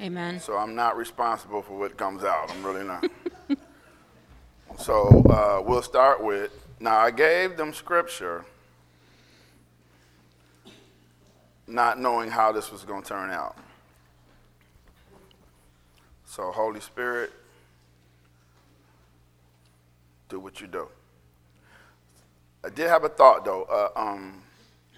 Amen. So I'm not responsible for what comes out. I'm really not. so uh, we'll start with now, I gave them scripture not knowing how this was going to turn out. So, Holy Spirit, do what you do. I did have a thought though. Uh, um,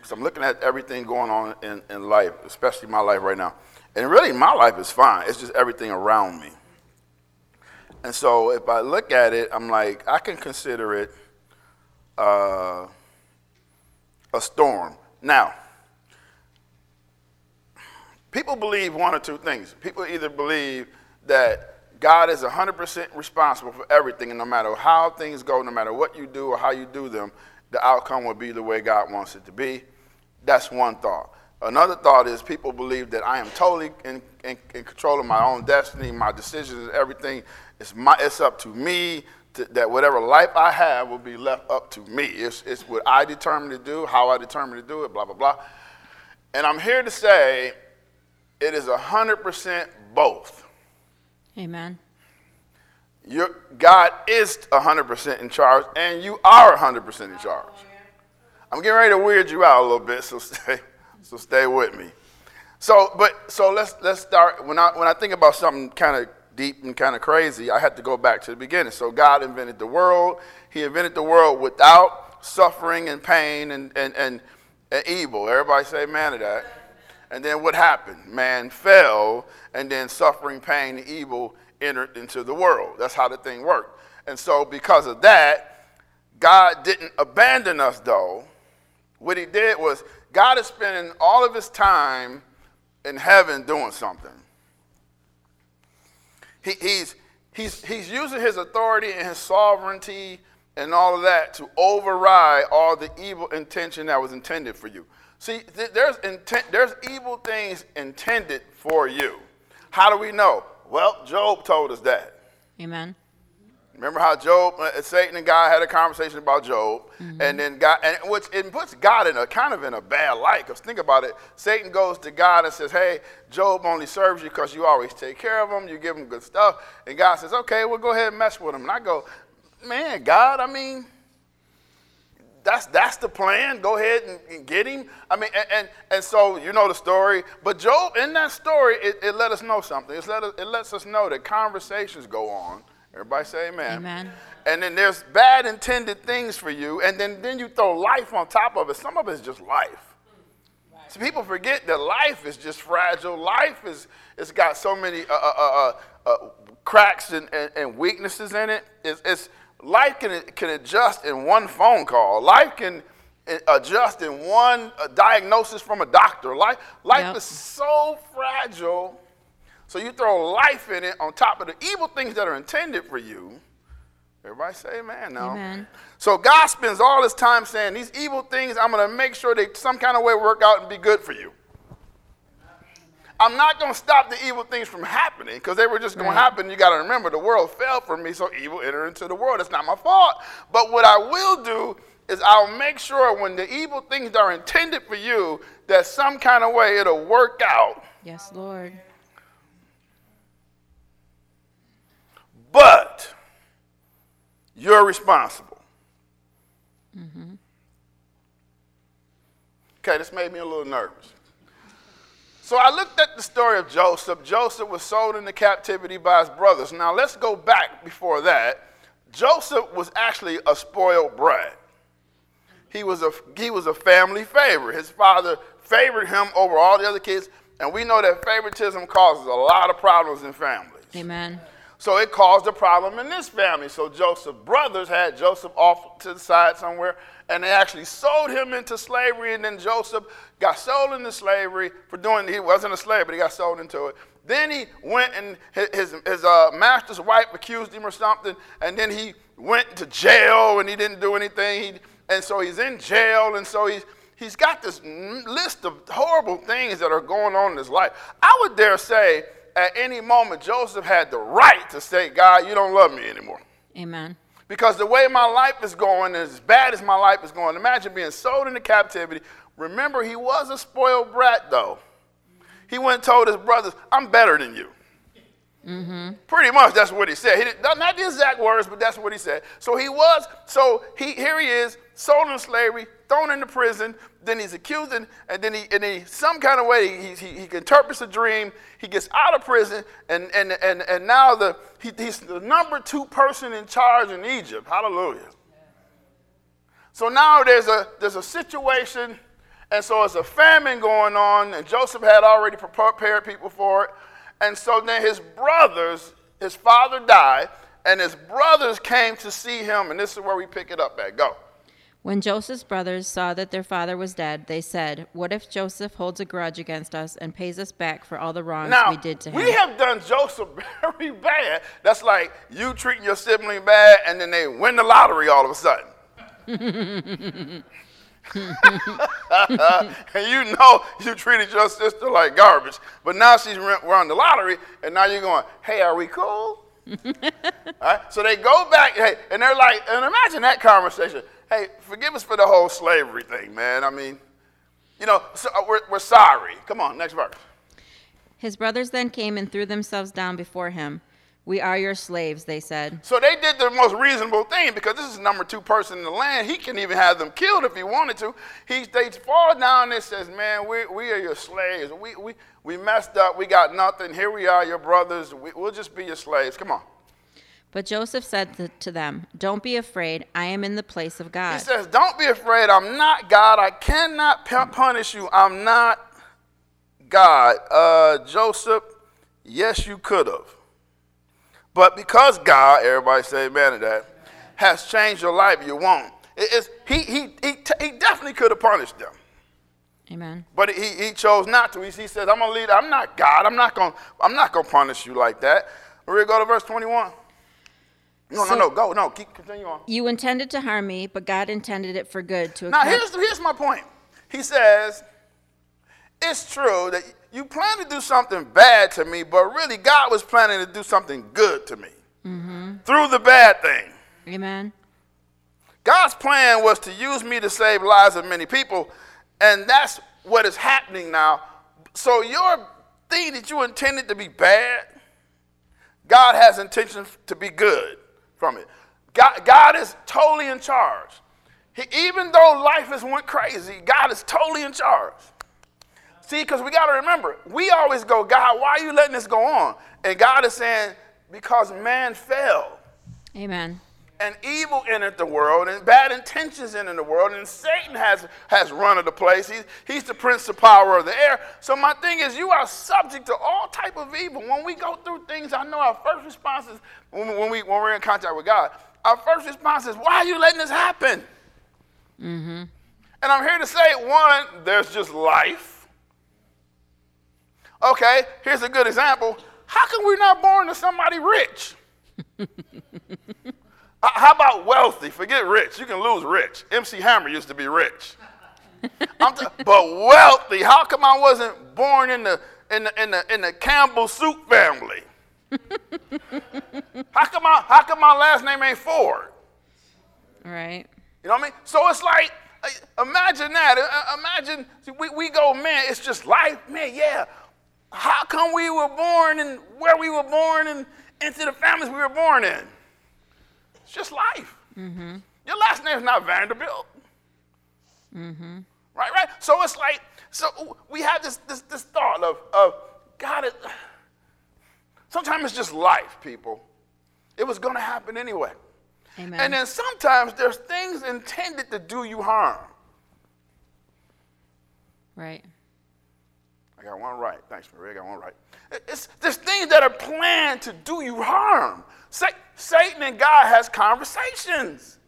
so I'm looking at everything going on in, in life, especially my life right now. And really, my life is fine. It's just everything around me. And so if I look at it, I'm like, I can consider it uh, a storm. Now, people believe one or two things. People either believe that God is 100% responsible for everything, and no matter how things go, no matter what you do or how you do them, the outcome will be the way God wants it to be. That's one thought. Another thought is people believe that I am totally in, in, in control of my own destiny, my decisions, everything. It's, my, it's up to me to, that whatever life I have will be left up to me. It's, it's what I determine to do, how I determine to do it, blah, blah, blah. And I'm here to say it is 100% both. Amen. Your, God is 100% in charge, and you are 100% in charge. I'm getting ready to weird you out a little bit, so stay, so stay with me. So, but so let's let's start. When I when I think about something kind of deep and kind of crazy, I had to go back to the beginning. So God invented the world. He invented the world without suffering and pain and, and, and, and evil. Everybody say amen to that. And then what happened? Man fell, and then suffering, pain, and evil entered into the world. That's how the thing worked. And so because of that, God didn't abandon us though. What he did was God is spending all of his time in heaven doing something. He, he's, he's, he's using his authority and his sovereignty and all of that to override all the evil intention that was intended for you. See, th- there's, intent, there's evil things intended for you. How do we know? Well, Job told us that. Amen. Remember how Job, uh, Satan and God had a conversation about Job, mm-hmm. and then God, and which it puts God in a kind of in a bad light. Because think about it, Satan goes to God and says, "Hey, Job only serves you because you always take care of him, you give him good stuff." And God says, "Okay, we'll go ahead and mess with him." And I go, "Man, God, I mean." That's, that's the plan. Go ahead and, and get him. I mean, and, and, and, so you know the story. But Job, in that story, it, it let us know something. It, let us, it lets us know that conversations go on Everybody say amen. Amen. And then there's bad intended things for you, and then, then you throw life on top of it. Some of it is just life. Right. So people forget that life is just fragile. Life is it's got so many uh, uh, uh, uh, cracks and, and, and, weaknesses in it. It's, it's, life can, can adjust in one phone call. Life can adjust in one uh, diagnosis from a doctor. Life, life yep. is so fragile so you throw life in it on top of the evil things that are intended for you. Everybody say amen now. Amen. So God spends all his time saying, These evil things, I'm going to make sure they some kind of way work out and be good for you. I'm not going to stop the evil things from happening because they were just going right. to happen. You got to remember, the world fell for me, so evil entered into the world. It's not my fault. But what I will do is I'll make sure when the evil things are intended for you, that some kind of way it'll work out. Yes, Lord. But you're responsible. Mm-hmm. Okay, this made me a little nervous. So I looked at the story of Joseph. Joseph was sold into captivity by his brothers. Now let's go back before that. Joseph was actually a spoiled brat. He was a, he was a family favorite. His father favored him over all the other kids, and we know that favoritism causes a lot of problems in families. Amen. So it caused a problem in this family. So Joseph's brothers had Joseph off to the side somewhere, and they actually sold him into slavery. And then Joseph got sold into slavery for doing, he wasn't a slave, but he got sold into it. Then he went and his, his uh, master's wife accused him or something, and then he went to jail and he didn't do anything. He, and so he's in jail, and so he's, he's got this list of horrible things that are going on in his life. I would dare say, at any moment, Joseph had the right to say, God, you don't love me anymore. Amen. Because the way my life is going, as bad as my life is going, imagine being sold into captivity. Remember, he was a spoiled brat, though. he went and told his brothers, I'm better than you. Mm-hmm. Pretty much, that's what he said. He didn't, not the exact words, but that's what he said. So he was, so he, here he is, sold into slavery, thrown into prison. Then he's accused, and, then he, he, some kind of way, he, he, he interprets a dream. He gets out of prison, and, and, and, and now the, he, he's the number two person in charge in Egypt. Hallelujah. So now there's a, there's a situation, and so there's a famine going on, and Joseph had already prepared people for it. And so then his brothers, his father died, and his brothers came to see him, and this is where we pick it up at. Go. When Joseph's brothers saw that their father was dead, they said, What if Joseph holds a grudge against us and pays us back for all the wrongs Now, we did to him? we have done Joseph very bad. That's like you treating your sibling bad, and then they win the lottery all of a sudden. and you know you treated your sister like garbage, but now she's won the lottery, and now you're going, hey, are we cool? all right? So they go back, hey, and they're like, and imagine that conversation. Hey, forgive us for the whole slavery thing, man. I mean, you know, so uh, we're, we're sorry. Come on, next verse. His brothers then came and threw themselves down before him. We are your slaves, they said. So they did the most reasonable thing because this is number two person in the land. He can even have them killed if he wanted to. He they fall down and says, "Man, we, we are your slaves. We, we, we messed up. We got nothing. Here we are, your brothers. We, we'll just be your slaves. Come on." But Joseph said to, them, Don't be afraid. I am in the place of God. He says, "Don't be afraid. I'm not God. I cannot pu- punish you. I'm not God." Uh, Joseph, yes, you could have. But because God, everybody say amen to that, has changed your life, you won't. It's, he, he, he, he definitely could have punished them. Amen. But he, he chose not to. He, he says, I'm gonna lead, I'm not God. I'm not gonna, I'm not gonna punish you like that. We're gonna go to verse 21. No, So- no, no, go, no, keep continue on. You intended to harm me, but God intended it for good to Now here's here's my point. He says, It's true that you plan to do something bad to me, but really God was planning to do something good to me. Mm-hmm. Through the bad thing. Amen. God's plan was to use me to save lives of many people, and that's what is happening now. So your thing that you intended to be bad, God has intentions to be good from it. God, God is totally in charge. He, even though life has went crazy, God is totally in charge. See, because we got to remember, we always go, God, why are you letting this go on? And God is saying, because man fell. Amen. and evil entered the world and bad intentions entered the world and satan has has run of the place. He's, he's the prince of power of the air. So my thing is you are subject to all type of evil. When we go through things i know our first response is when, we, when, we, when we're in contact with god our first response is why are you letting this happen? Mm-hmm. And i'm here to say one there's just life okay here's a good example how come we're not born to somebody rich uh, How about wealthy? Forget rich. You can lose rich. MC Hammer used to be rich. I'm t- but wealthy. How come I wasn't born in the in the in the, in the Campbell soup family? how come I, how come my last name ain't Ford? Right. You know what I mean? So it's like, uh, imagine that. Uh, Imagine we, we go, man, it's just life. Man, yeah. How come we were born and where we were born and into the families we were born in? It's just life. Mm-hmm. Your last name's not Vanderbilt. Mm-hmm. Right, right? So it's like, so we have this, this, this thought of, of God, it, sometimes it's just life, people. It was going to happen anyway. Amen. And then sometimes there's things intended to do you harm. right. I got one right. Thanks, Maria. I got one right. It's, there's things that are planned to do you harm. Sa- Satan and God has conversations.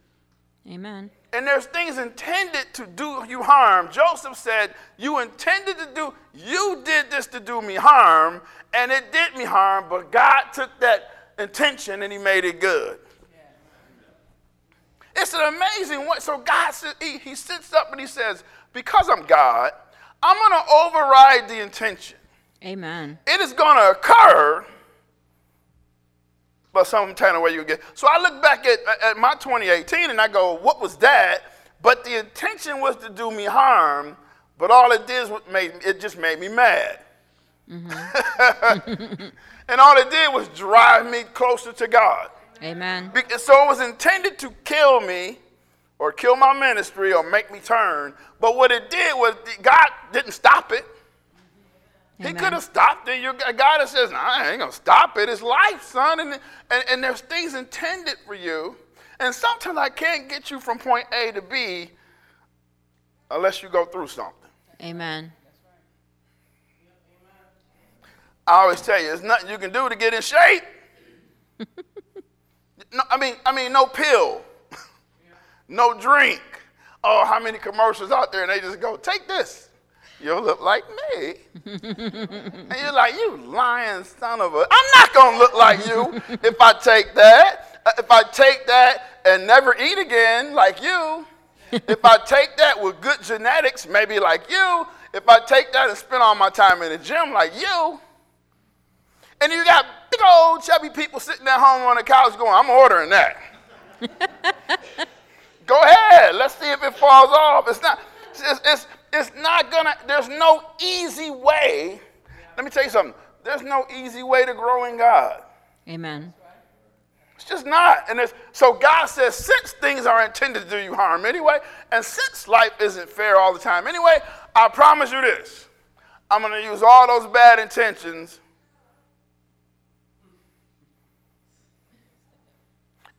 Amen. And there's things intended to do you harm. Joseph said, You intended to do, you did this to do me harm, and it did me harm, but God took that intention and he made it good. It's an amazing way. So God he sits up and he says, Because I'm God, I'm going to override the intention. Amen. It is going to occur, but some kind of way you get. So I look back at, at my 2018 and I go, what was that? But the intention was to do me harm, but all it did was make it just made me mad. Mm-hmm. and all it did was drive me closer to God. Amen. So it was intended to kill me or kill my ministry or make me turn. But what it did was God didn't stop it. Amen. He could have stopped it. You God that says, nah, I ain't gonna stop it. It's life, son. And, and, and there's things intended for you. And sometimes I can't get you from point A to B unless you go through something. Amen. I always tell you, there's nothing you can do to get in shape. no, I mean, I mean, no pill, no drink. Oh, how many commercials out there, and they just go, take this. You'll look like me. and you're like, you lying son of a. I'm not going to look like you if I take that. Uh, if I take that and never eat again like you. if I take that with good genetics, maybe like you. If I take that and spend all my time in the gym like you. And you got big old chubby people sitting at home on the couch going, I'm ordering that. Go ahead. Let's see if it falls off. It's not, it's, it's, it's not gonna, there's no easy way. Let me tell you something. There's no easy way to grow in God. Amen. It's just not. And it's so God says, since things are intended to do you harm anyway, and since life isn't fair all the time anyway, I promise you this. I'm going to use all those bad intentions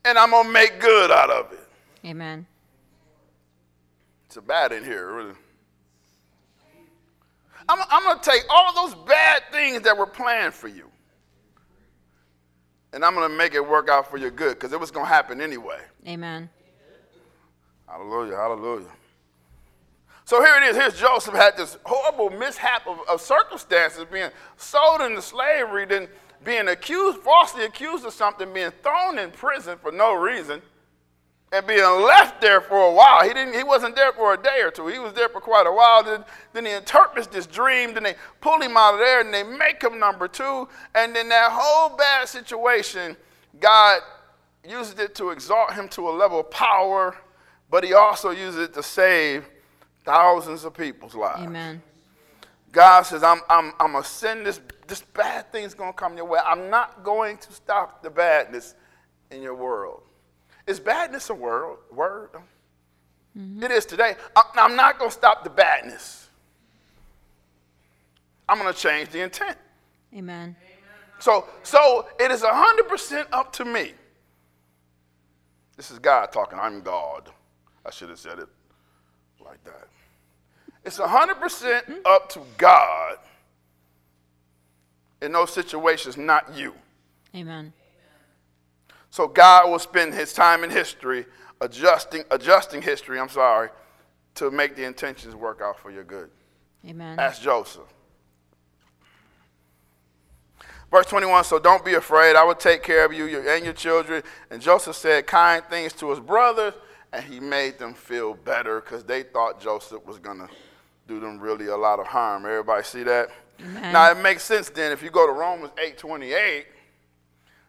and I'm going to make good out of it. Amen. It's a bad in here, really. I'm, I'm going to take all of those bad things that were planned for you, and I'm going to make it work out for your good because it was going to happen anyway. Amen. Hallelujah, hallelujah. So here it is. Here's Joseph had this horrible mishap of, of circumstances, being sold into slavery, then being accused, falsely accused of something, being thrown in prison for no reason, and being left there for a while. He didn't. He wasn't there for a day or two. He was there for quite a while. Then, then he interprets this dream. Then they pull him out of there and they make him number two. And then that whole bad situation, God uses it to exalt him to a level of power, but he also uses it to save thousands of people's lives. Amen. God says, I'm, I'm, I'm going to send this, this bad thing's going to come your way. I'm not going to stop the badness in your world. Is badness a word? word? Mm-hmm. It is today. I'm not going to stop the badness. I'm going to change the intent. Amen. So, so it is 100% up to me. This is God talking. I'm God. I should have said it like that. It's 100% up to God in those situations, not you. Amen. So God will spend his time in history adjusting, adjusting history, I'm sorry, to make the intentions work out for your good. Amen. Ask Joseph. Verse 21 So don't be afraid. I will take care of you and your children. And Joseph said kind things to his brothers, and he made them feel better because they thought Joseph was going to do them really a lot of harm. Everybody see that? Amen. Now it makes sense then if you go to Romans 8:28,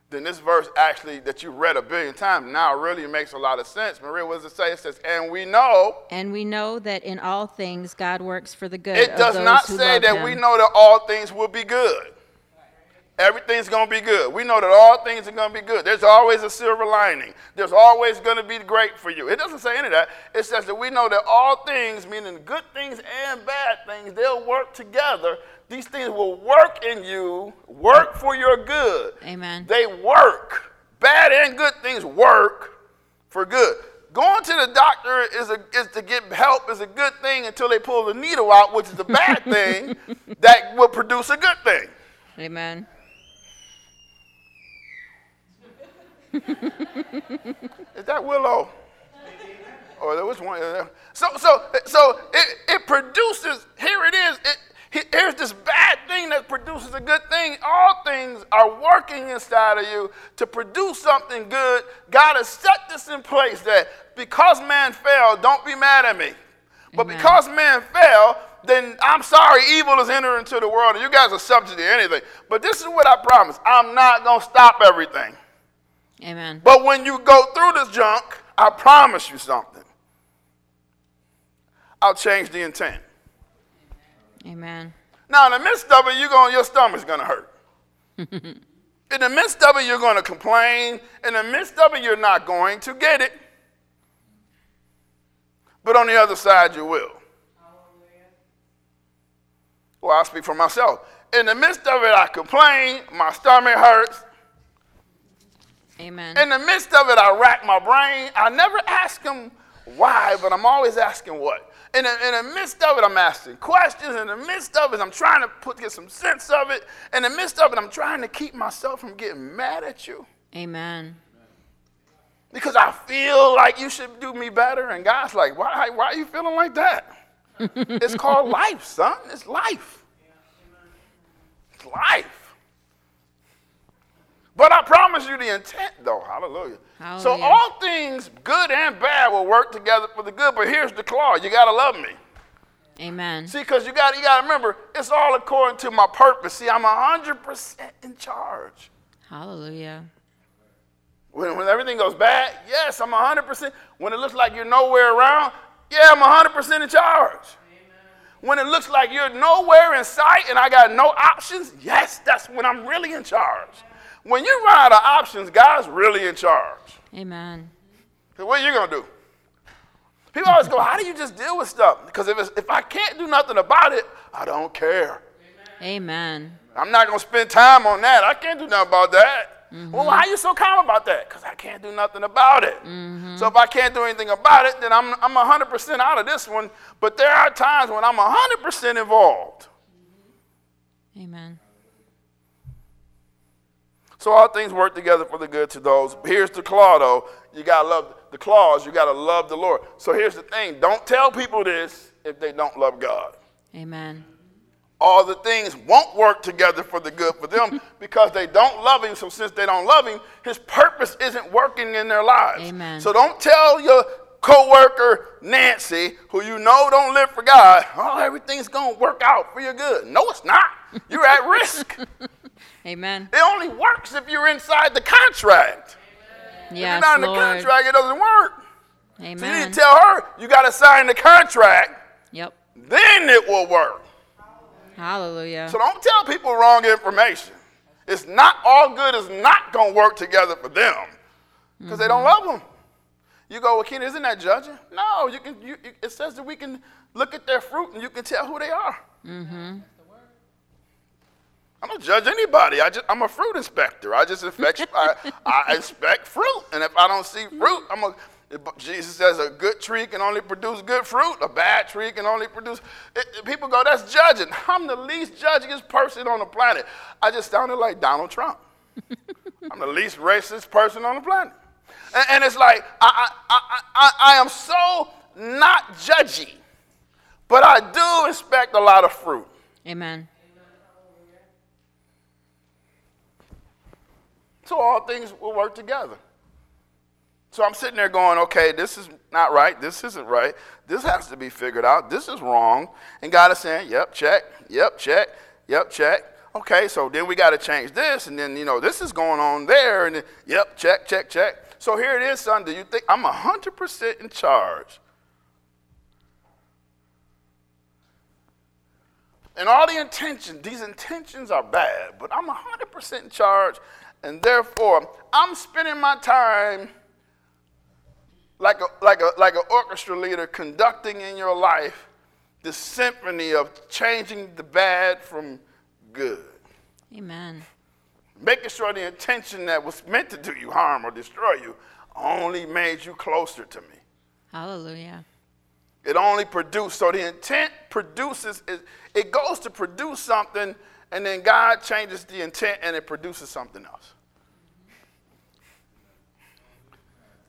then this verse actually that you read a billion times now really makes a lot of sense. Maria, what does it say? It says, "And we know." And we know that in all things God works for the good. It does not say that him. we know that all things will be good. Everything's going to be good. We know that all things are going to be good. There's always a silver lining. There's always going to be great for you. It doesn't say any of that. It says that we know that all things, meaning good things and bad things, they'll work together. These things will work in you, work for your good. Amen. They work. Bad and good things work for good. Going to the doctor is, a, is to get help is a good thing until they pull the needle out, which is a bad thing that will produce a good thing. Amen. Is that Willow? Or oh, there was one. So, so, so it, it produces. Here it is. It, here's this bad thing that produces a good thing. All things are working inside of you to produce something good. God has set this in place that because man fell, don't be mad at me. But Amen. because man fell, then I'm sorry, evil is entering into the world, and you guys are subject to anything. But this is what I promise I'm not going to stop everything. Amen. But when you go through this junk, I promise you something. I'll change the intent. Amen. Now, in the midst of it, you're going, your stomach's going to hurt. in the midst of it, you're going to complain. In the midst of it, you're not going to get it. But on the other side, you will. Well, I speak for myself. In the midst of it, I complain. My stomach hurts. Amen. In the midst of it, I rack my brain. I never ask him why, but I'm always asking what. In the, in the midst of it, I'm asking questions. In the midst of it, I'm trying to put get some sense of it. In the midst of it, I'm trying to keep myself from getting mad at you. Amen. Because I feel like you should do me better. And God's like, why, why are you feeling like that? it's called life, son. It's life. It's life. But I promise you the intent, though. Hallelujah. So all things, good and bad, will work together for the good. But here's the clause: you gotta love me. Amen. See, because you got you got to remember, it's all according to my purpose. See, I'm hundred percent in charge. Hallelujah. When, when everything goes bad, yes, I'm hundred percent. When it looks like you're nowhere around, yeah, I'm hundred percent in charge. When it looks like you're nowhere in sight and I got no options, yes, that's when I'm really in charge. When you run out of options, God's really in charge. Amen. So what are you gonna do? People always go, "How do you just deal with stuff?" Because if, if I can't do nothing about it, I don't care. Amen. I'm not gonna spend time on that. I can't do nothing about that. Mm-hmm. Well, why are you so calm about that? Because I can't do nothing about it. Mm-hmm. So if I can't do anything about it, then I'm I'm 100% out of this one. But there are times when I'm 100% involved. Amen. So all things work together for the good to those. Here's the clause, though. You gotta love the clause. You gotta love the Lord. So here's the thing: don't tell people this if they don't love God. Amen. All the things won't work together for the good for them because they don't love Him. So since they don't love Him, His purpose isn't working in their lives. Amen. So don't tell your co-worker Nancy, who you know don't live for God, oh, everything's gonna work out for your good. No, it's not. You're at risk. Amen. It only works if you're inside the contract. Yes, if you're not in the Lord. contract, it doesn't work. Amen. So you need to tell her you got to sign the contract, Yep. then it will work. Hallelujah. So don't tell people wrong information. It's not all good is not going to work together for them because they don't mm-hmm. love them. You go, well, Ken, isn't that judging? No, you can. You, it says that we can look at their fruit and you can tell who they are. Mm-hmm. I don't judge anybody. I just, I'm a fruit inspector. I just inspect, I, I inspect fruit. And if I don't see fruit, I'm a, Jesus says a good tree can only produce good fruit. A bad tree can only produce. It, people go, that's judging. I'm the least judgingest person on the planet. I just sounded like Donald Trump. I'm the least racist person on the planet. And, and it's like, I, I, I, I, I am so not judgy, but I do inspect a lot of fruit. Amen. So all things will work together. So I'm sitting there going, okay, this is not right. This isn't right. This has to be figured out. This is wrong. And God is saying, yep, check. Yep, check. Yep, check. Okay, so then we got to change this. And then, you know, this is going on there. And then, yep, check, check, check. So here it is, son. Do you think I'm 100% in charge? And all the intentions, these intentions are bad, but I'm 100% in charge. And therefore, I'm spending my time like a, like a, like an orchestra leader conducting in your life the symphony of changing the bad from good. Amen. Making sure the intention that was meant to do you harm or destroy you only made you closer to me. Hallelujah. It only produced. So the intent produces, it, it goes to produce something, and then God changes the intent and it produces something else.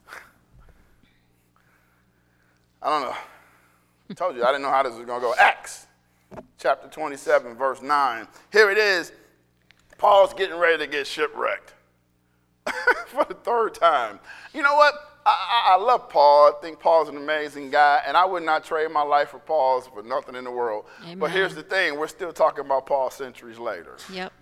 I don't know. I told you, I didn't know how this was going to go. Acts chapter 27, verse 9. Here it is. Paul's getting ready to get shipwrecked for the third time. You know what? I, I, love Paul. I think Paul's an amazing guy, and I would not trade my life for Paul's for nothing in the world. But here's the thing we're still talking about Paul centuries later. Yep.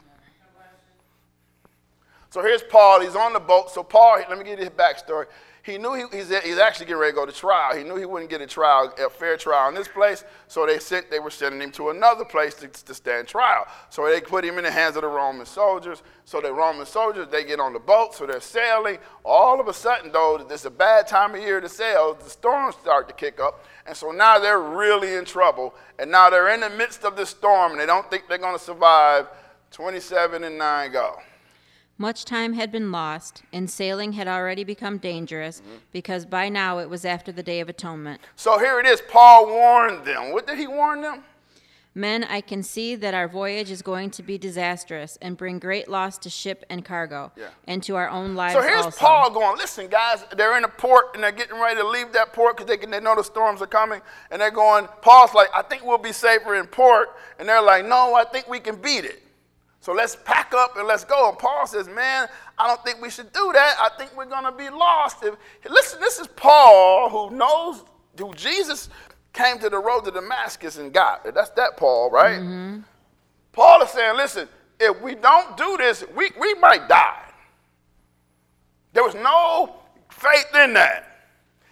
So here's Paul. He's on the boat. So Paul, let me give you his backstory. He knew he, he's, he's actually getting ready to go to trial. He knew he wouldn't get a trial, a fair trial in this place. So they sent, they were sending him to another place to, to stand trial. So they put him in the hands of the Roman soldiers. So the Roman soldiers, they get on the boat. So they're sailing. All of a sudden, though, this is a bad time of year to sail. The storms start to kick up. And so now they're really in trouble. And now they're in the midst of this storm, and they don't think they're going to survive. 27 and 9 go. Much time had been lost, and sailing had already become dangerous mm-hmm. because by now it was after the Day of Atonement. So here it is. Paul warned them. What did he warn them? Men, I can see that our voyage is going to be disastrous and bring great loss to ship and cargo, yeah. and to our own lives. So here's also. Paul going, listen, guys, they're in a port and they're getting ready to leave that port because they, they know the storms are coming. And they're going, Paul's like, I think we'll be safer in port. And they're like, no, I think we can beat it. So let's pack up and let's go. And Paul says, Man, I don't think we should do that. I think we're going to be lost. If, listen, this is Paul who knows who Jesus came to the road to Damascus and got. That's that Paul, right? Mm-hmm. Paul is saying, Listen, if we don't do this, we, we might die. There was no faith in that.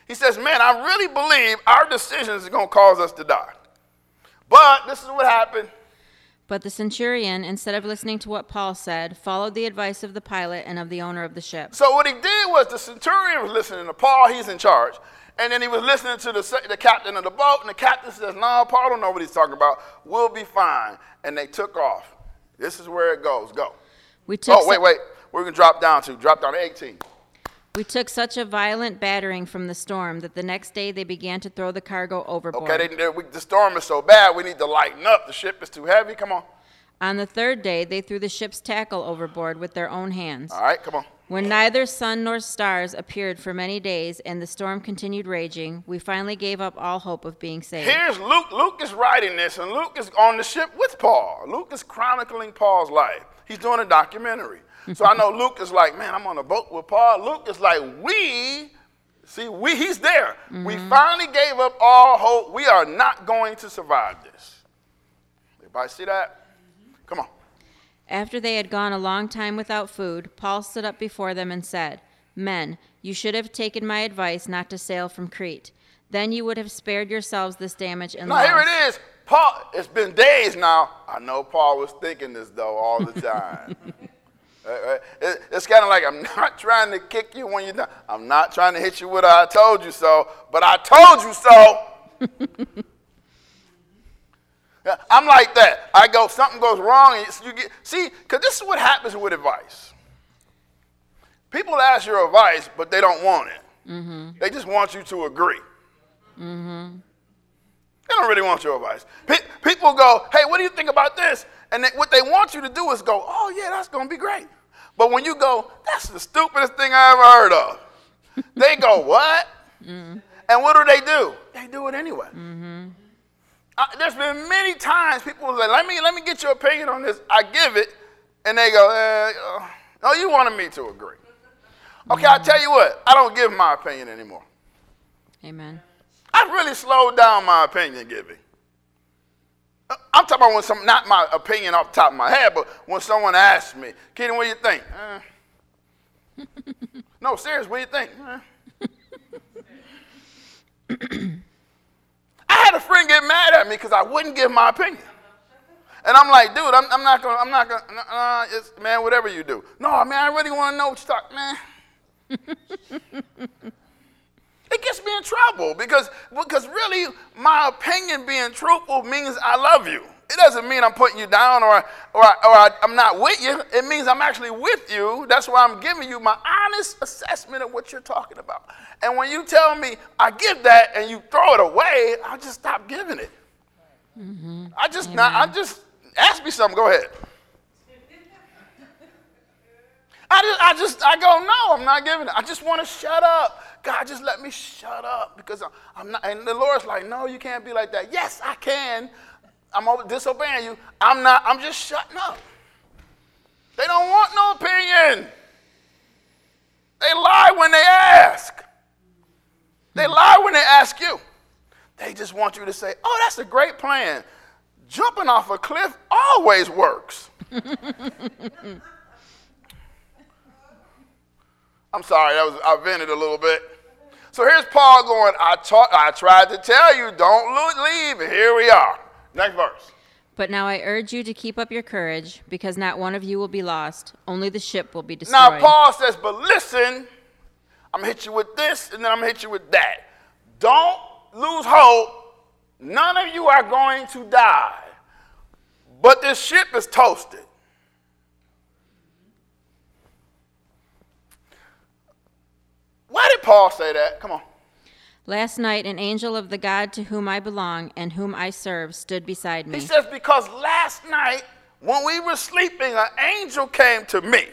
He says, Man, I really believe our decisions are going to cause us to die. But this is what happened. But the centurion, instead of listening to what Paul said, followed the advice of the pilot and of the owner of the ship. So what he did was the centurion was listening to Paul, he's in charge. And then he was listening to the, the captain of the boat, and the captain says, No, Paul don't know what he's talking about. We'll be fine. And they took off. This is where it goes. Go. We took oh, wait, wait. We're going to drop down to, drop down to 18. We took such a violent battering from the storm that the next day they began to throw the cargo overboard. Okay, they, they, we, the storm is so bad, we need to lighten up. The ship is too heavy. Come on. On the third day, they threw the ship's tackle overboard with their own hands. All right, come on. When neither sun nor stars appeared for many days and the storm continued raging, we finally gave up all hope of being saved. Here's Luke. Luke is writing this, and Luke is on the ship with Paul. Luke is chronicling Paul's life. He's doing a documentary. So I know Luke is like, man, I'm on a boat with Paul. Luke is like, we, see, we, he's there. Mm-hmm. We finally gave up all hope. We are not going to survive this. Everybody see that? Come on. After they had gone a long time without food, Paul stood up before them and said, Men, you should have taken my advice not to sail from Crete. Then you would have spared yourselves this damage and now, loss. here it is. Paul, it's been days now. I know Paul was thinking this, though, all the time. It's kind of like I'm not trying to kick you when you're done. I'm not trying to hit you with a I told you so, but I told you so. I'm like that. I go, something goes wrong, and you get see, because this is what happens with advice. People ask your advice, but they don't want it. Mm-hmm. They just want you to agree. Mm-hmm. They don't really want your advice. people go, hey, what do you think about this? And they, what they want you to do is go, oh, yeah, that's going to be great. But when you go, that's the stupidest thing I ever heard of, they go, what? Mm-hmm. And what do they do? They do it anyway. Mm-hmm. There's been many times people say, let me, let me get your opinion on this. I give it, and they go, eh, no, you wanted me to agree. Okay, mm-hmm. I'll tell you what, I don't give my opinion anymore. Amen. I've really slowed down my opinion giving. I'm talking about when some, not my opinion off the top of my head, but when someone asks me, Kenny, what do you think? Uh, no, serious, what do you think? Uh. I had a friend get mad at me because I wouldn't give my opinion. And I'm like, dude, I'm, I'm not gonna, I'm not gonna, uh, it's, man, whatever you do. No, man, I really want to know what you talk, man. It gets me in trouble because, because really my opinion being truthful means I love you. It doesn't mean I'm putting you down or, or, or I, am not with you. It means I'm actually with you. That's why I'm giving you my honest assessment of what you're talking about. And when you tell me I give that and you throw it away, I just stop giving it. Mm-hmm. I just not, I just ask me something. Go ahead. I just, I just, I go, no, I'm not giving it. I just want to shut up. God, just let me shut up because I'm not. And the Lord's like, no, you can't be like that. Yes, I can. I'm disobeying you. I'm not. I'm just shutting up. They don't want no opinion. They lie when they ask. They lie when they ask you. They just want you to say, oh, that's a great plan. Jumping off a cliff always works. I'm sorry, that was I vented a little bit. So here's Paul going, I, taught, I tried to tell you, don't leave, and here we are. Next verse. But now I urge you to keep up your courage, because not one of you will be lost, only the ship will be destroyed. Now, Paul says, but listen, I'm going to hit you with this, and then I'm going to hit you with that. Don't lose hope. None of you are going to die. But this ship is toasted. Why did Paul say that? Come on. Last night, an angel of the God to whom I belong and whom I serve stood beside me. He says, Because last night, when we were sleeping, an angel came to me.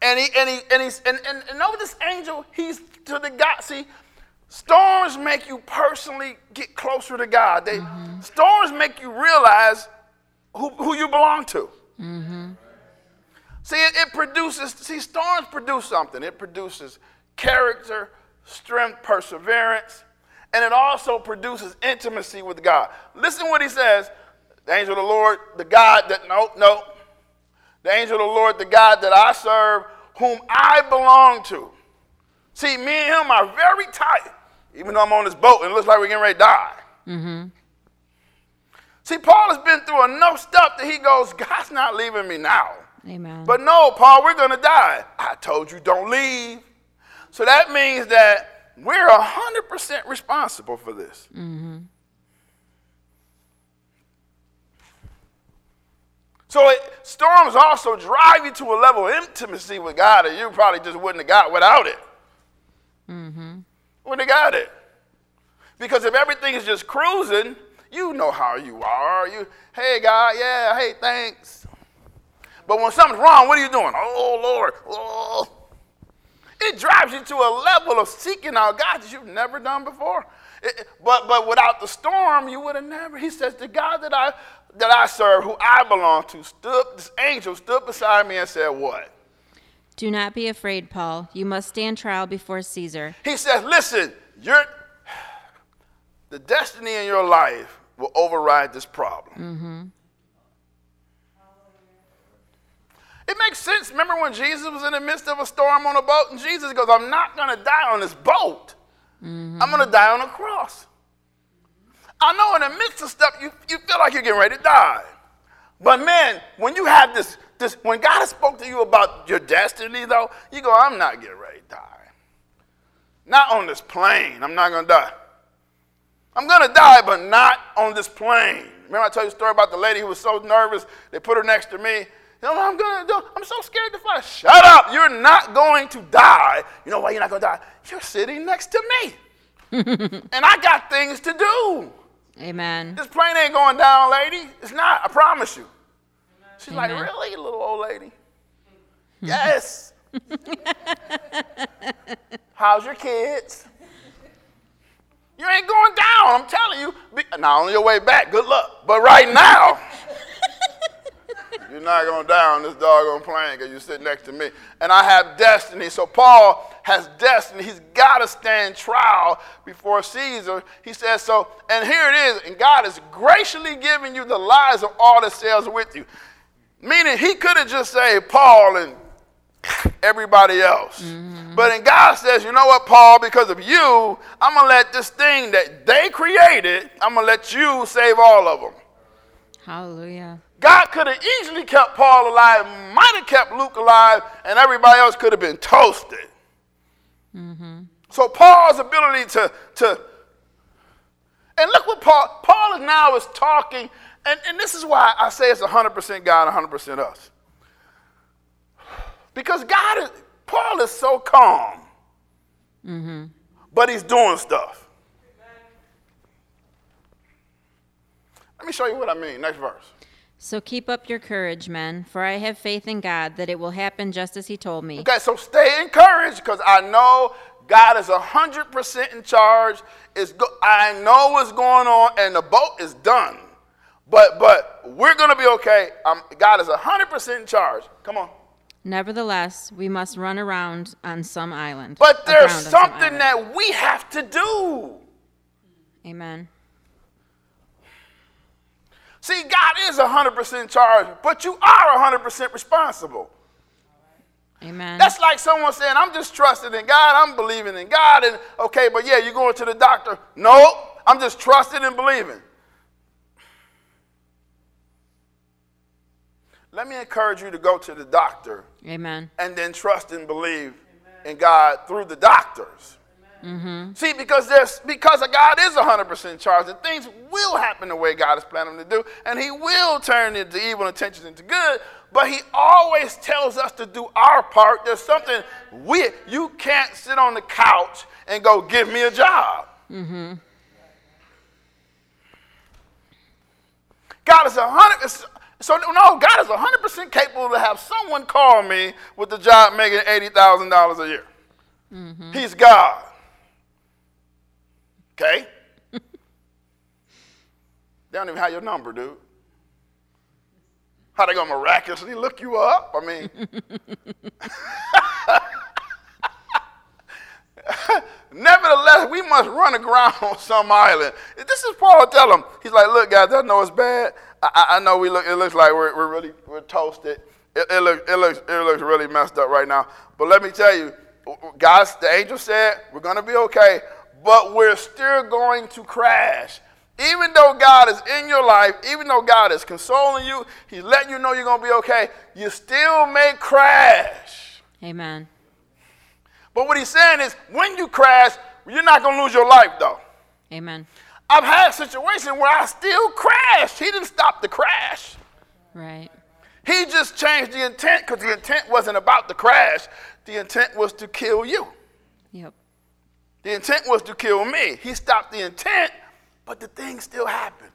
And he and he and he's and, and, and over this angel, he's to the God. See, storms make you personally get closer to God. They mm-hmm. storms make you realize who, who you belong to. Mm-hmm. See, it, it produces, see, storms produce something. It produces character, strength, perseverance, and it also produces intimacy with God. Listen what he says. The angel of the Lord, the God that, no, no. The angel of the Lord, the God that I serve, whom I belong to. See, me and him are very tight, even though I'm on this boat and it looks like we're getting ready to die. Mm-hmm. See, Paul has been through enough stuff that he goes, God's not leaving me now. Amen. But no, Paul, we're going to die. I told you, don't leave. So that means that we're 100% responsible for this. Mm-hmm. So it, storms also drive you to a level of intimacy with God that you probably just wouldn't have got without it. Mm-hmm. Wouldn't have got it. Because if everything is just cruising, you know how you are. You, hey God, yeah, hey, thanks. But when something's wrong, what are you doing? Oh Lord, oh. It drives you to a level of seeking out God that you've never done before. It, but, but without the storm, you would have never. He says, The God that I, that I serve, who I belong to, stood, this angel stood beside me and said, What? Do not be afraid, Paul. You must stand trial before Caesar. He says, Listen, you're, the destiny in your life will override this problem. Mm-hmm. It makes sense. Remember when Jesus was in the midst of a storm on a boat and Jesus goes, I'm not going to die on this boat. Mm-hmm. I'm going to die on a cross. I know in the midst of stuff, you, you feel like you're getting ready to die. But man, when you have this, this, when God has spoke to you about your destiny, though, you go, I'm not getting ready to die. Not on this plane. I'm not going to die. I'm going to die, but not on this plane. Remember I told you a story about the lady who was so nervous, they put her next to me, you know what I'm do? I'm so scared to fly. Shut up. You're not going to die. You know why you're not going to die? You're sitting next to me. and I got things to do. Amen. This plane ain't going down, lady. It's not. I promise you. She's Amen. like, really, little old lady? yes. How's your kids? You ain't going down. I'm telling you. Now, on your way back, good luck. But right now, you're not going to die on this doggone plane because you sit next to me. And I have destiny. So Paul has destiny. He's got to stand trial before Caesar. He says so. And here it is. And God is graciously giving you the lives of all that sails with you. Meaning he could have just said Paul and everybody else. Mm-hmm. But then God says, you know what, Paul, because of you, I'm going to let this thing that they created, I'm going to let you save all of them. Hallelujah. God could have easily kept Paul alive, might have kept Luke alive, and everybody else could have been toasted. Mm-hmm. So Paul's ability to, to and look what Paul, Paul is now is talking, and, and this is why I say it's 100% God, 100% us. Because God is, Paul is so calm, mm-hmm. but he's doing stuff. Me show you what I mean. Next verse. So keep up your courage, men, for I have faith in God that it will happen just as He told me. Okay, so stay encouraged because I know God is 100% in charge. It's go- I know what's going on, and the boat is done. But, but we're going to be okay. Um, God is 100% in charge. Come on. Nevertheless, we must run around on some island. But there's something that we have to do. Amen. See, God is 100% in charge, but you are 100% responsible. Amen. That's like someone saying, I'm just trusting in God, I'm believing in God, and okay, but yeah, you're going to the doctor. No, I'm just trusting and believing. Let me encourage you to go to the doctor Amen. and then trust and believe in God through the doctors. Mm-hmm. See, because there's because God is 100% in charge, and things will happen the way God has planned them to do, and He will turn into evil intentions into good. But He always tells us to do our part. There's something we you can't sit on the couch and go give me a job. Mm-hmm. God is a hundred. So no, God is 100% capable to have someone call me with the job making $80,000 a year. Mm-hmm. He's God. Okay? they don't even have your number, dude. How they gonna miraculously look you up? I mean, nevertheless, we must run aground on some island. This is Paul tell him. He's like, look, guys, I know it's bad. I, I- I know we look. It looks like we're, we're really we're toasted. It, it, look, it looks it looks really messed up right now. But let me tell you, guys, the angel said we're gonna be okay, but we're still going to crash. Even though God is in your life, even though God is consoling you, He's letting you know you're gonna be okay. You still may crash. Amen. But what he's saying is, when you crash, you're not gonna lose your life though. Amen. I've had situations where I still crashed. He didn't stop the crash. Right. He just changed the intent because the intent wasn't about the crash. The intent was to kill you. Yep. The intent was to kill me. He stopped the intent, but the thing still happened.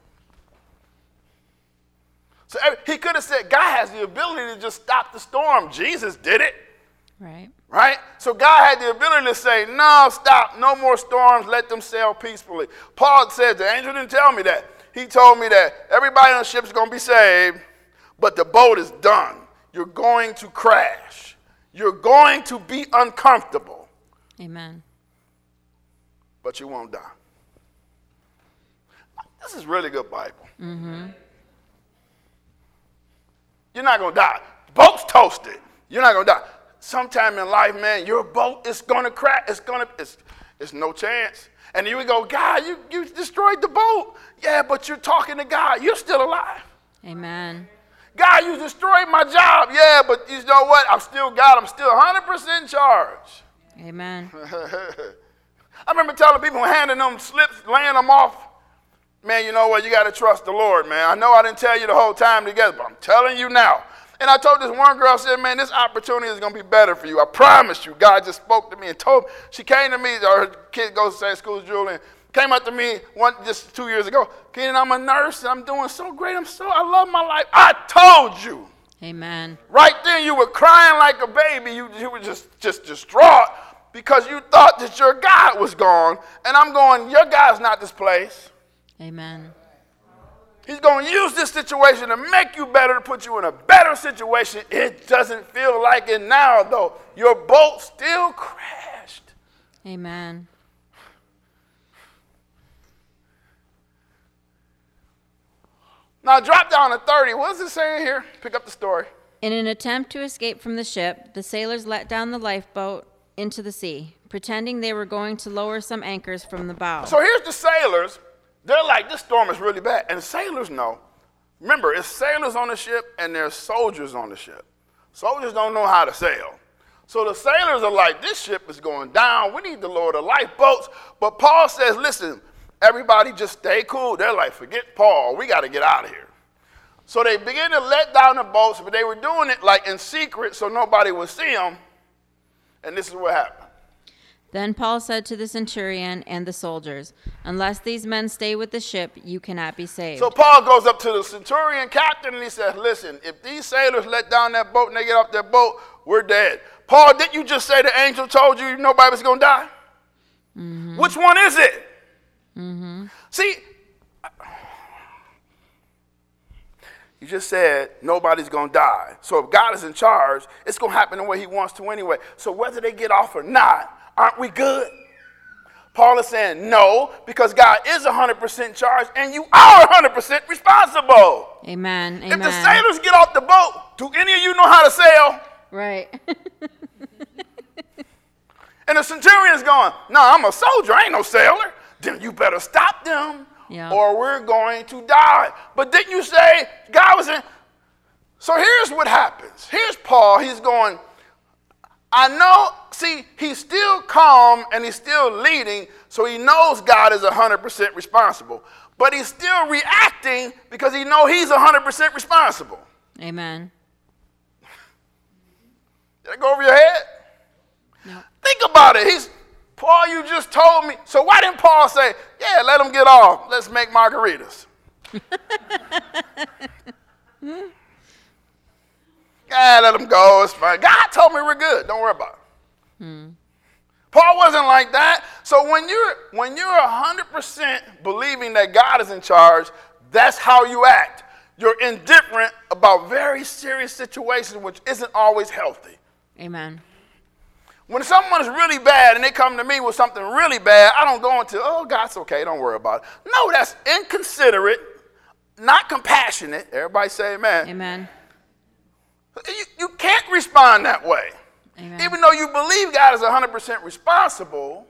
So he could have said, God has the ability to just stop the storm. Jesus did it. Right. Right? So God had the ability to say, no, stop, no more storms, let them sail peacefully. Paul said, the angel didn't tell me that. He told me that everybody on the ship is going to be saved, but the boat is done. You're going to crash. You're going to be uncomfortable, Amen. But you won't die. This is really good Bible. Mm-hmm. You're not going to die. Boat's toasted. You're not going to die. Sometime in life, man, your boat is going to crack. It's going to, it's, it's no chance. And you go, God, you, you destroyed the boat. Yeah, but you're talking to God. You're still alive. Amen. God, you destroyed my job. Yeah, but you know what? I'm still God. I'm still 100% in charge. Amen. I remember telling people, handing them slips, laying them off. Man, you know what? You got to trust the Lord, man. I know I didn't tell you the whole time together, but I'm telling you now. And I told this one girl, I said, man, this opportunity is going to be better for you. I promise you. God just spoke to me and told me. She came to me, or her kid goes to the same school as Julie, came up to me one just two years ago. Keenan, I'm a nurse, and I'm doing so great. I'm so, I love my life. I told you. Amen. Right then, you were crying like a baby. You, you were just, just distraught because you thought that your God was gone. And I'm going, your God's not this place. Amen. He's going to use this situation to make you better, to put you in a better situation. It doesn't feel like it now, though. Your boat still crashed. Amen. Now, drop down to 30. What is it saying here? Pick up the story. In an attempt to escape from the ship, the sailors let down the lifeboat into the sea, pretending they were going to lower some anchors from the bow. So here's the sailors. They're like, this storm is really bad. And the sailors know. Remember, it's sailors on the ship and there's soldiers on the ship. Soldiers don't know how to sail. So the sailors are like, this ship is going down. We need to lower the lifeboats. But Paul says, listen, everybody just stay cool. They're like, forget Paul. We got to get out of here. So they begin to let down the boats, but they were doing it like in secret so nobody would see them. And this is what happened. Then Paul said to the centurion and the soldiers, Unless these men stay with the ship, you cannot be saved. So Paul goes up to the centurion captain and he says, Listen, if these sailors let down that boat and they get off their boat, we're dead. Paul, didn't you just say the angel told you nobody was going to die? Mm-hmm. Which one is it? Mm-hmm. See, you just said nobody's going to die. So if God is in charge, it's going to happen the way he wants to anyway. So whether they get off or not, aren't we good? Paul is saying no, because God is 100% in charge and you are 100% responsible. Amen. If the sailors get off the boat, do any of you know how to sail? Right. And the centurion's going, No, I'm a soldier, I ain't no sailor. Then you better stop them Yeah. or we're going to die. But didn't you say God was in? So here's what happens. Here's Paul. He's going, I know, see, he's still calm and he's still leading, so he knows God is 100% responsible. But he's still reacting because he know he's 100% responsible. Amen. Did that go over your head? No. Think about it. He's Paul, you just told me. So why didn't Paul say, yeah, let them get off. Let's make margaritas? yeah, let them go. It's fine. God told me we're good. Don't worry about it. Hmm. Paul wasn't like that. So when you're when you're 100% believing that God is in charge, that's how you act. You're indifferent about very serious situations, which isn't always healthy. Amen. When someone's really bad and they come to me with something really bad, I don't go into, oh, God's okay, don't worry about it. No, that's inconsiderate, not compassionate. Everybody say amen. Amen. You, you can't respond that way. Amen. Even though you believe God is 100% responsible,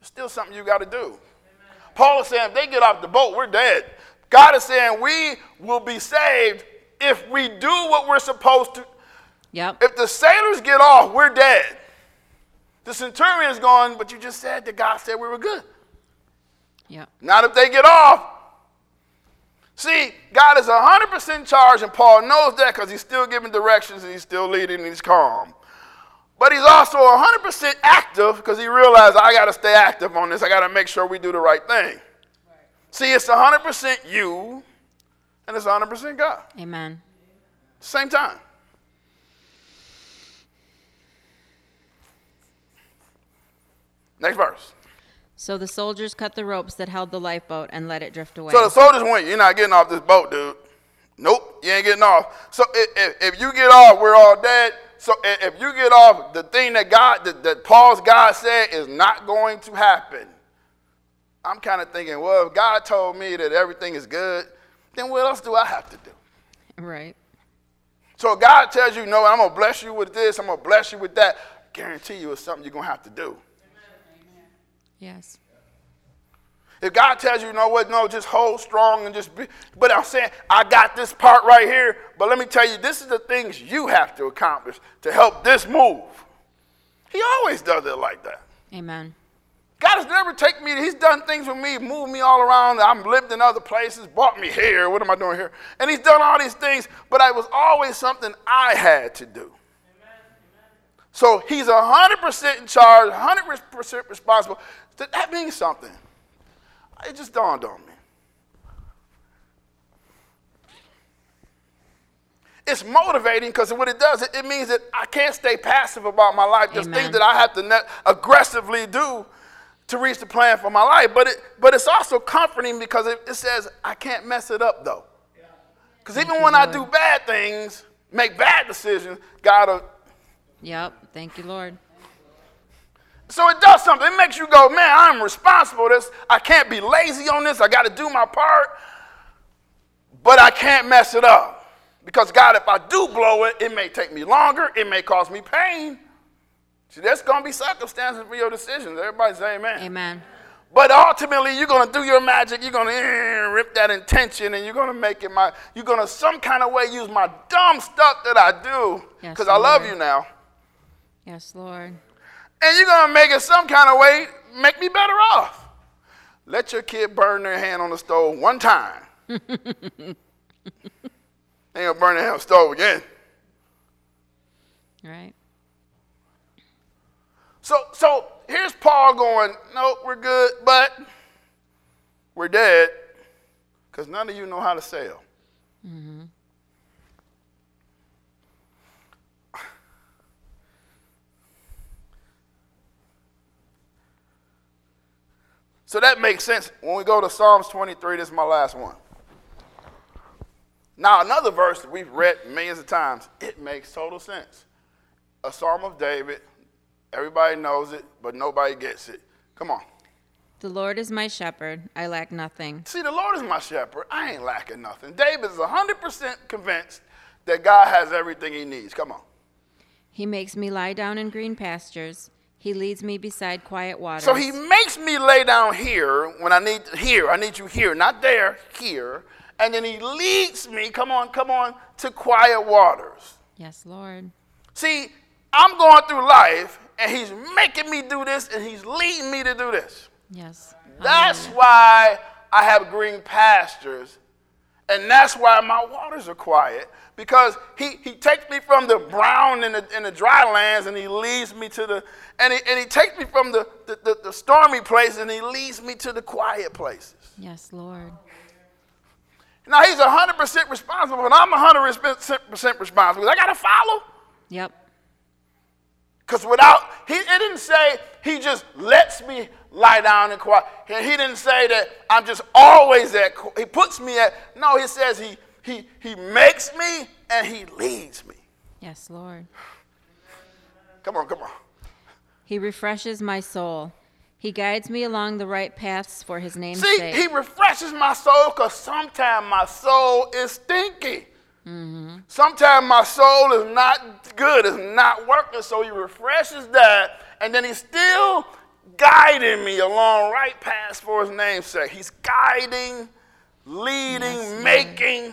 it's still something you got to do. Paul is saying if they get off the boat, we're dead. God is saying we will be saved if we do what we're supposed to. Yep. If the sailors get off, we're dead. The centurion's going, but you just said that God said we were good. Yep. Not if they get off. See, God is 100% in charge, and Paul knows that because he's still giving directions and he's still leading and he's calm. But he's also 100% active because he realized I got to stay active on this. I got to make sure we do the right thing. See, it's 100% you and it's 100% God. Amen. Same time. Next verse. So the soldiers cut the ropes that held the lifeboat and let it drift away. So the soldiers went, You're not getting off this boat, dude. Nope, you ain't getting off. So if, if, if you get off, we're all dead. So if you get off, the thing that God, that, that Paul's God said is not going to happen. I'm kind of thinking, well, if God told me that everything is good, then what else do I have to do? right. So God tells you, no, I'm going to bless you with this, I'm going to bless you with that. Guarantee you it's something you're going to have to do. Yes. If God tells you, you know what, no, just hold strong and just be. But I'm saying, I got this part right here. But let me tell you, this is the things you have to accomplish to help this move. He always does it like that. Amen. God has never taken me, He's done things with me, moved me all around. I've lived in other places, brought me here. What am I doing here? And He's done all these things, but it was always something I had to do. So He's 100% in charge, 100% responsible. That that means something. It just dawned on me. It's motivating because what it does, it, it means that I can't stay passive about my life. There's Amen. things that I have to ne- aggressively do to reach the plan for my life. But it, but it's also comforting because it, it says I can't mess it up though. Because even when I do bad things, make bad decisions, God will Yep. Thank you, Lord. So it does something. It makes you go, man, I'm responsible. This I can't be lazy on this. I got to do my part, but I can't mess it up because God, if I do blow it, it may take me longer. It may cause me pain. See, there's going to be circumstances for your decisions. Everybody say amen. Amen. But ultimately, you're going to do your magic. You're going to eh, rip that intention, and you're going to make it my. You're going to some kind of way use my dumb stuff that I do Yes, because I love you now. Yes, Lord. And you're gonna make it some kind of way make me better off. Let your kid burn their hand on the stove one time. they ain't gonna burn their hand on the stove again. Right. So so here's Paul going, nope, we're good, but we're dead. Because none of you know how to sail. So that makes sense. When we go to Psalms 23, this is my last one. Now, another verse that we've read millions of times, it makes total sense. A Psalm of David, everybody knows it, but nobody gets it. Come on. The Lord is my shepherd. I lack nothing. See, the Lord is my shepherd. I ain't lacking nothing. David is 100% convinced that God has everything he needs. Come on. He makes me lie down in green pastures. He leads me beside quiet waters. So he makes me lay down here when I need here. I need you here, not there, here. And then he leads me, come on, come on, to quiet waters. Yes, Lord. See, I'm going through life and he's making me do this and he's leading me to do this. Yes. That's Hallelujah. why I have green pastures. And that's why my waters are quiet. Because he, he takes me from the brown and the, and the dry lands and he leads me to the, and he, and he takes me from the, the, the, the stormy places and he leads me to the quiet places. Yes, Lord. Now he's 100% responsible, but I'm 100% responsible. I got to follow. Yep. Because without, he it didn't say he just lets me lie down and quiet. He, he didn't say that I'm just always at, he puts me at, no, he says he, he, he makes me and he leads me. Yes, Lord. Come on, come on. He refreshes my soul. He guides me along the right paths for his name's See, sake. he refreshes my soul because sometimes my soul is stinky. Mm-hmm. Sometimes my soul is not good, it's not working, so he refreshes that, and then he's still guiding me along right paths for his name's sake. He's guiding, leading, Yes, making.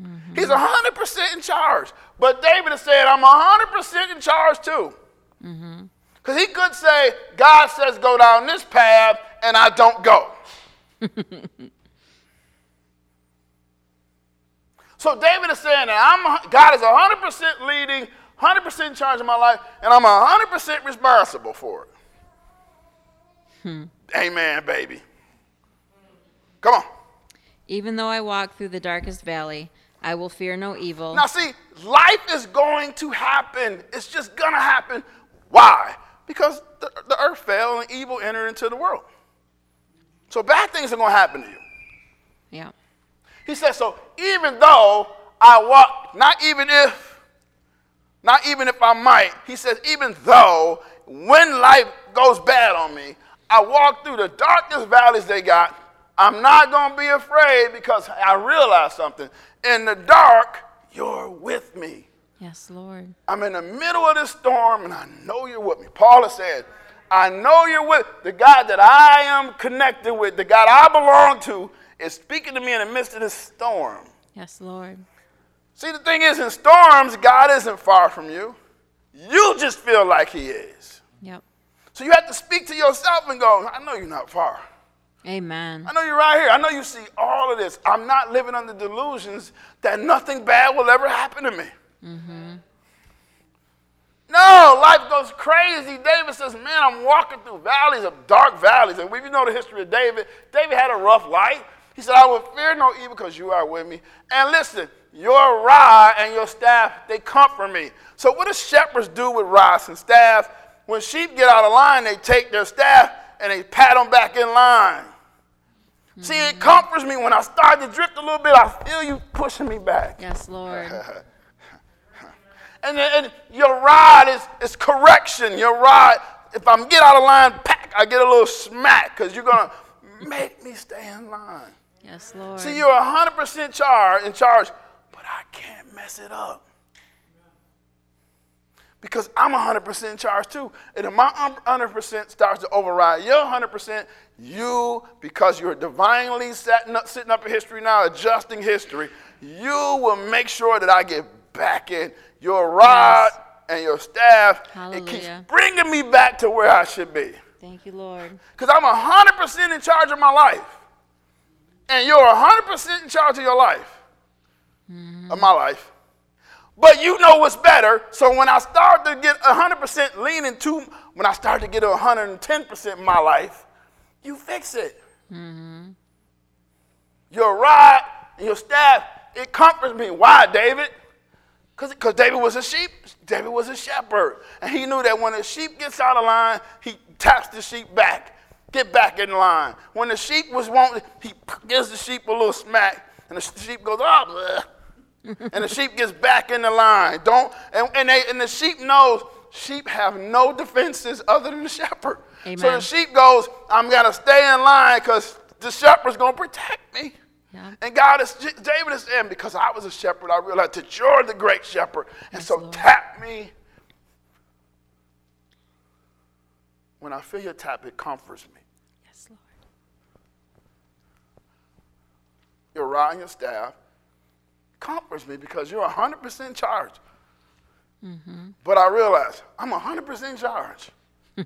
Mm-hmm. He's 100% in charge. But David has said, I'm 100% in charge too. Mm-hmm. Because he could say, God says go down this path, and I don't go. so David is saying that I'm, God is 100% leading, 100% in charge of my life, and I'm 100% responsible for it. Hmm. Amen, baby. Come on. Even though I walk through the darkest valley, I will fear no evil. Now, see, life is going to happen. It's just going to happen. Why? Because the, the earth fell and evil entered into the world. So bad things are going to happen to you. Yeah. He says, so even though I walk, not even if, not even if I might, he says, even though when life goes bad on me, I walk through the darkest valleys they got, I'm not going to be afraid because I realize something. In the dark, you're with me. Yes, Lord. I'm in the middle of this storm and I know you're with me. Paul has said, I know you're with the God that I am connected with, the God I belong to, is speaking to me in the midst of this storm. Yes, Lord. See, the thing is, in storms, God isn't far from you. You just feel like He is. Yep. So you have to speak to yourself and go, I know you're not far. Amen. I know you're right here. I know you see all of this. I'm not living under delusions that nothing bad will ever happen to me. Mm-hmm. No, life goes crazy. David says, Man, I'm walking through valleys of dark valleys. And if you know the history of David, David had a rough life. He said, I will fear no evil because you are with me. And listen, your rod and your staff, they comfort me. So, what do shepherds do with rods and staff? When sheep get out of line, they take their staff and they pat them back in line. See, it mm-hmm. comforts me when I start to drift a little bit. I feel you pushing me back. Yes, Lord. And, and your rod is, is correction. Your rod, if I'm get out of line, pack, I get a little smack because you're going to make me stay in line. Yes, Lord. See, you're 100% char- in charge, but I can't mess it up. Because I'm 100% in charge too. And if my 100% starts to override your 100%, you, because you're divinely sitting up, sitting up in history now, adjusting history, you will make sure that I get back in. Your rod Yes. and your staff, it keeps bringing me back to where I should be. Thank you, Lord. Because I'm 100% in charge of my life. And you're 100% in charge of your life, of my life. But you know what's better. So when I start to get 100% leaning to, when I start to get 110% in my life, you fix it. Mm-hmm. Your rod and your staff, it comforts me. Why, David? Because David was a sheep, David was a shepherd. And he knew that when a sheep gets out of line, he taps the sheep back. Get back in line. When the sheep was wanting, he gives the sheep a little smack, and the sheep goes, oh, bleh. and the sheep gets back in the line. Don't and, and, they, and the sheep knows sheep have no defenses other than the shepherd. So the sheep goes, I'm gonna stay in line because the shepherd's gonna protect me. Yeah. And God is, David is saying, because I was a shepherd, I realized that you're the great shepherd. And Yes, so Lord. tap me. When I feel your tap, it comforts me. Yes, Lord. Your rod and your staff comforts me because you're 100% charged. Mm-hmm. But I realize I'm 100% charged.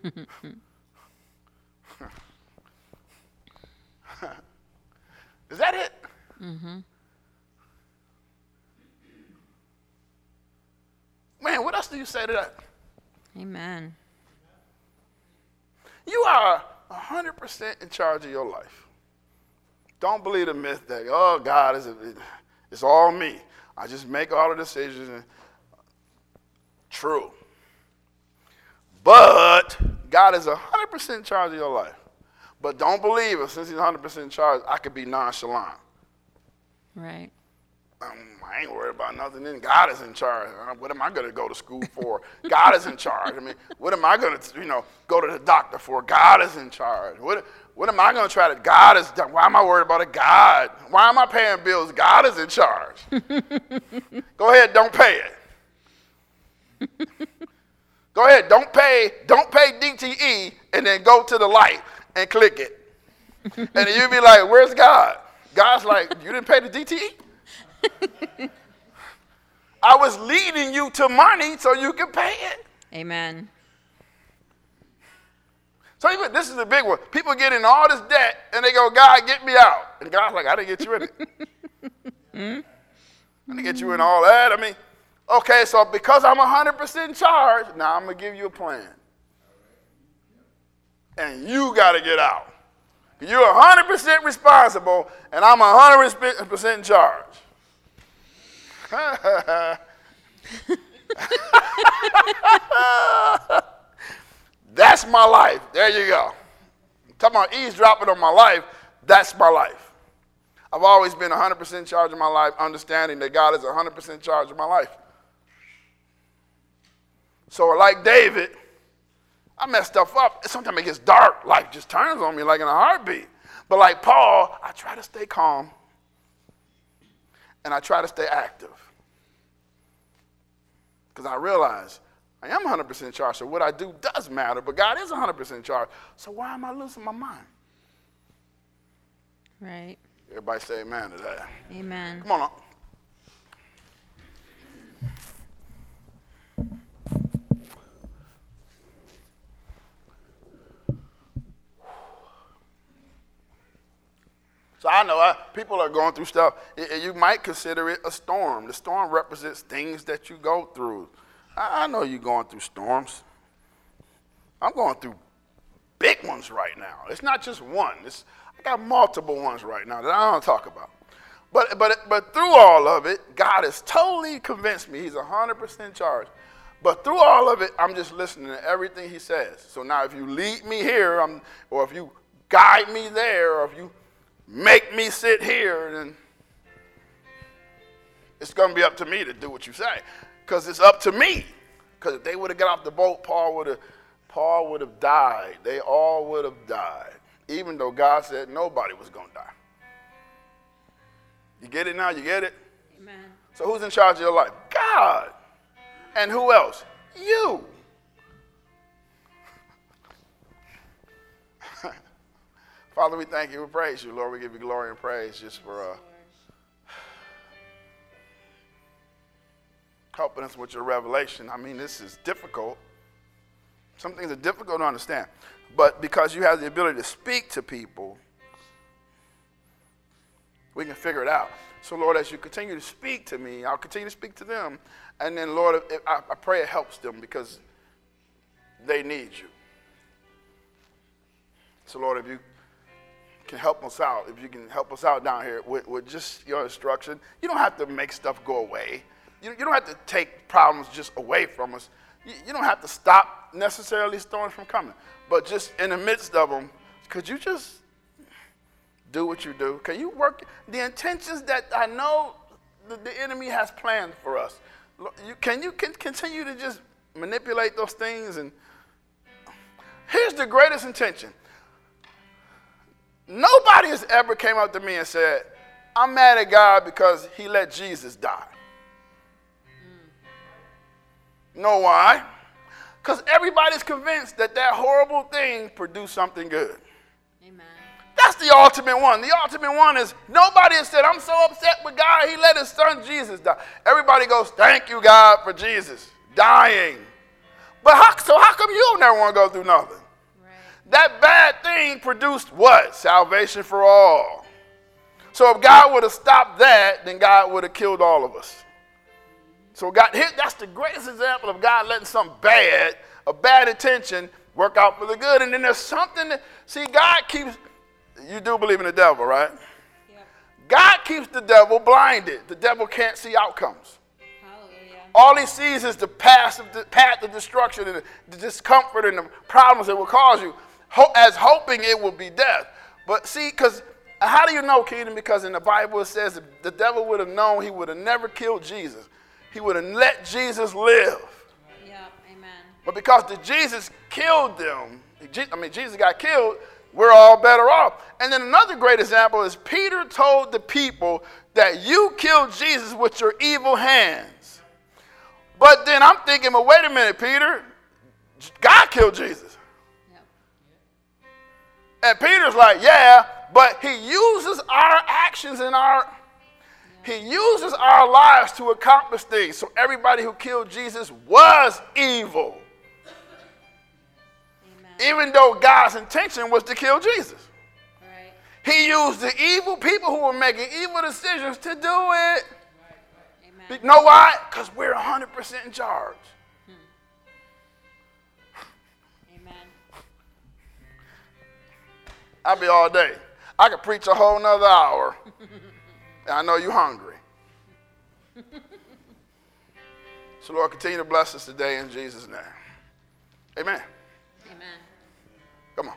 Is that it? Mm-hmm. Man, what else do you say to that? Amen. You are 100% in charge of your life. Don't believe the myth that, oh, God, is it's all me. I just make all the decisions. And, true. But God is 100% in charge of your life. But don't believe it. Since he's 100% in charge, I could be nonchalant. Right. Um, I ain't worried about nothing. Then God is in charge. Uh, What am I going to go to school for? God is in charge. I mean, what am I going to, you know, go to the doctor for? God is in charge. What, what am I going to try to? God is. Why am I worried about it? God. Why am I paying bills? God is in charge. go ahead, don't pay it. go ahead, don't pay. Don't pay DTE, and then go to the light and click it, and then you be like, "Where's God?" God's like, "You didn't pay the DTE." I was leading you to money so you can pay it. Amen. So even, this is the big one. People get in all this debt and they go, God, get me out. And God's like, I didn't get you in it. I didn't get you in all that. I mean, okay, so because I'm 100% charged, now I'm going to give you a plan. And you got to get out. You're 100% responsible, and I'm 100% in charge. That's my life. There you go. Talking about eavesdropping on my life, that's my life. I've always been 100% in charge of my life, understanding that God is 100% in charge of my life. So, like David, I mess stuff up. Sometimes it gets dark. Life just turns on me like in a heartbeat. But like Paul, I try to stay calm and I try to stay active. Because I realize I am 100% in charge, so what I do does matter, but God is 100% in charge. So why am I losing my mind? Right. Everybody say amen to that. Amen. Come on up. So I know uh, people are going through stuff. I- I- You might consider it a storm. The storm represents things that you go through. I know you're going through storms. I'm going through big ones right now. It's not just one. It's, I got multiple ones right now that I don't talk about. But, but, but through all of it, God has totally convinced me He's 100% charged. But through all of it, I'm just listening to everything He says. So now, if you lead me here, I'm, or if you guide me there, or if you make me sit here, then it's going to be up to me to do what you say. Because it's up to me. Because if they would have got off the boat, Paul would have Paul would have died. They all would have died. Even though God said nobody was going to die. You get it now? You get it? Amen. So who's in charge of your life? God. And who else? You. Father, we thank you. We praise you, Lord. We give you glory and praise just for uh, helping us with your revelation. I mean, this is difficult. Some things are difficult to understand. But because you have the ability to speak to people, we can figure it out. So, Lord, as you continue to speak to me, I'll continue to speak to them. And then, Lord, I, pray it helps them because they need you. So, Lord, if you can help us out, if you can help us out down here with, with just your instruction, you don't have to make stuff go away. You, you don't have to take problems just away from us. You, you don't have to stop necessarily storms from coming. But just in the midst of them, could you just do what you do? Can you work the intentions that I know the, the enemy has planned for us? You, can you can continue to just manipulate those things? And here's the greatest intention. Nobody has ever came up to me and said, I'm mad at God because he let Jesus die. Know why? Because everybody's convinced that that horrible thing produced something good. Amen. That's the ultimate one. The ultimate one is nobody has said, I'm so upset with God, he let his son Jesus die. Everybody goes, Thank you, God, for Jesus dying. But how, so how come you don't never want to go through nothing? Right. That bad thing produced what? Salvation for all. So if God would have stopped that, then God would have killed all of us. So God, that's the greatest example of God letting something bad, a bad intention, work out for the good. And then there's something that, see, God keeps, you do believe in the devil, right? Yep. God keeps the devil blinded. The devil can't see outcomes. Hallelujah. All he sees is the path of, the path of destruction and the discomfort and the problems that will cause you, as hoping it will be death. But see, because how do you know, Keaton? Because in the Bible it says the devil would have known he would have never killed Jesus. He would have let Jesus live. Yeah, Amen. But because the Jesus killed them, I mean, Jesus got killed, we're all better off. And then another great example is Peter told the people that you killed Jesus with your evil hands. But then I'm thinking, well, wait a minute, Peter. God killed Jesus. Yep. And Peter's like, yeah, but he uses our actions and our he uses our lives to accomplish things. So everybody who killed Jesus was evil. Amen. Even though God's intention was to kill Jesus. Right. He used the evil people who were making evil decisions to do it. Amen. You know why? Because we're 100% in charge. Amen. I'll be all day. I could preach a whole nother hour. I know you're hungry. so, Lord, continue to bless us today in Jesus' name. Amen. Amen. Come on.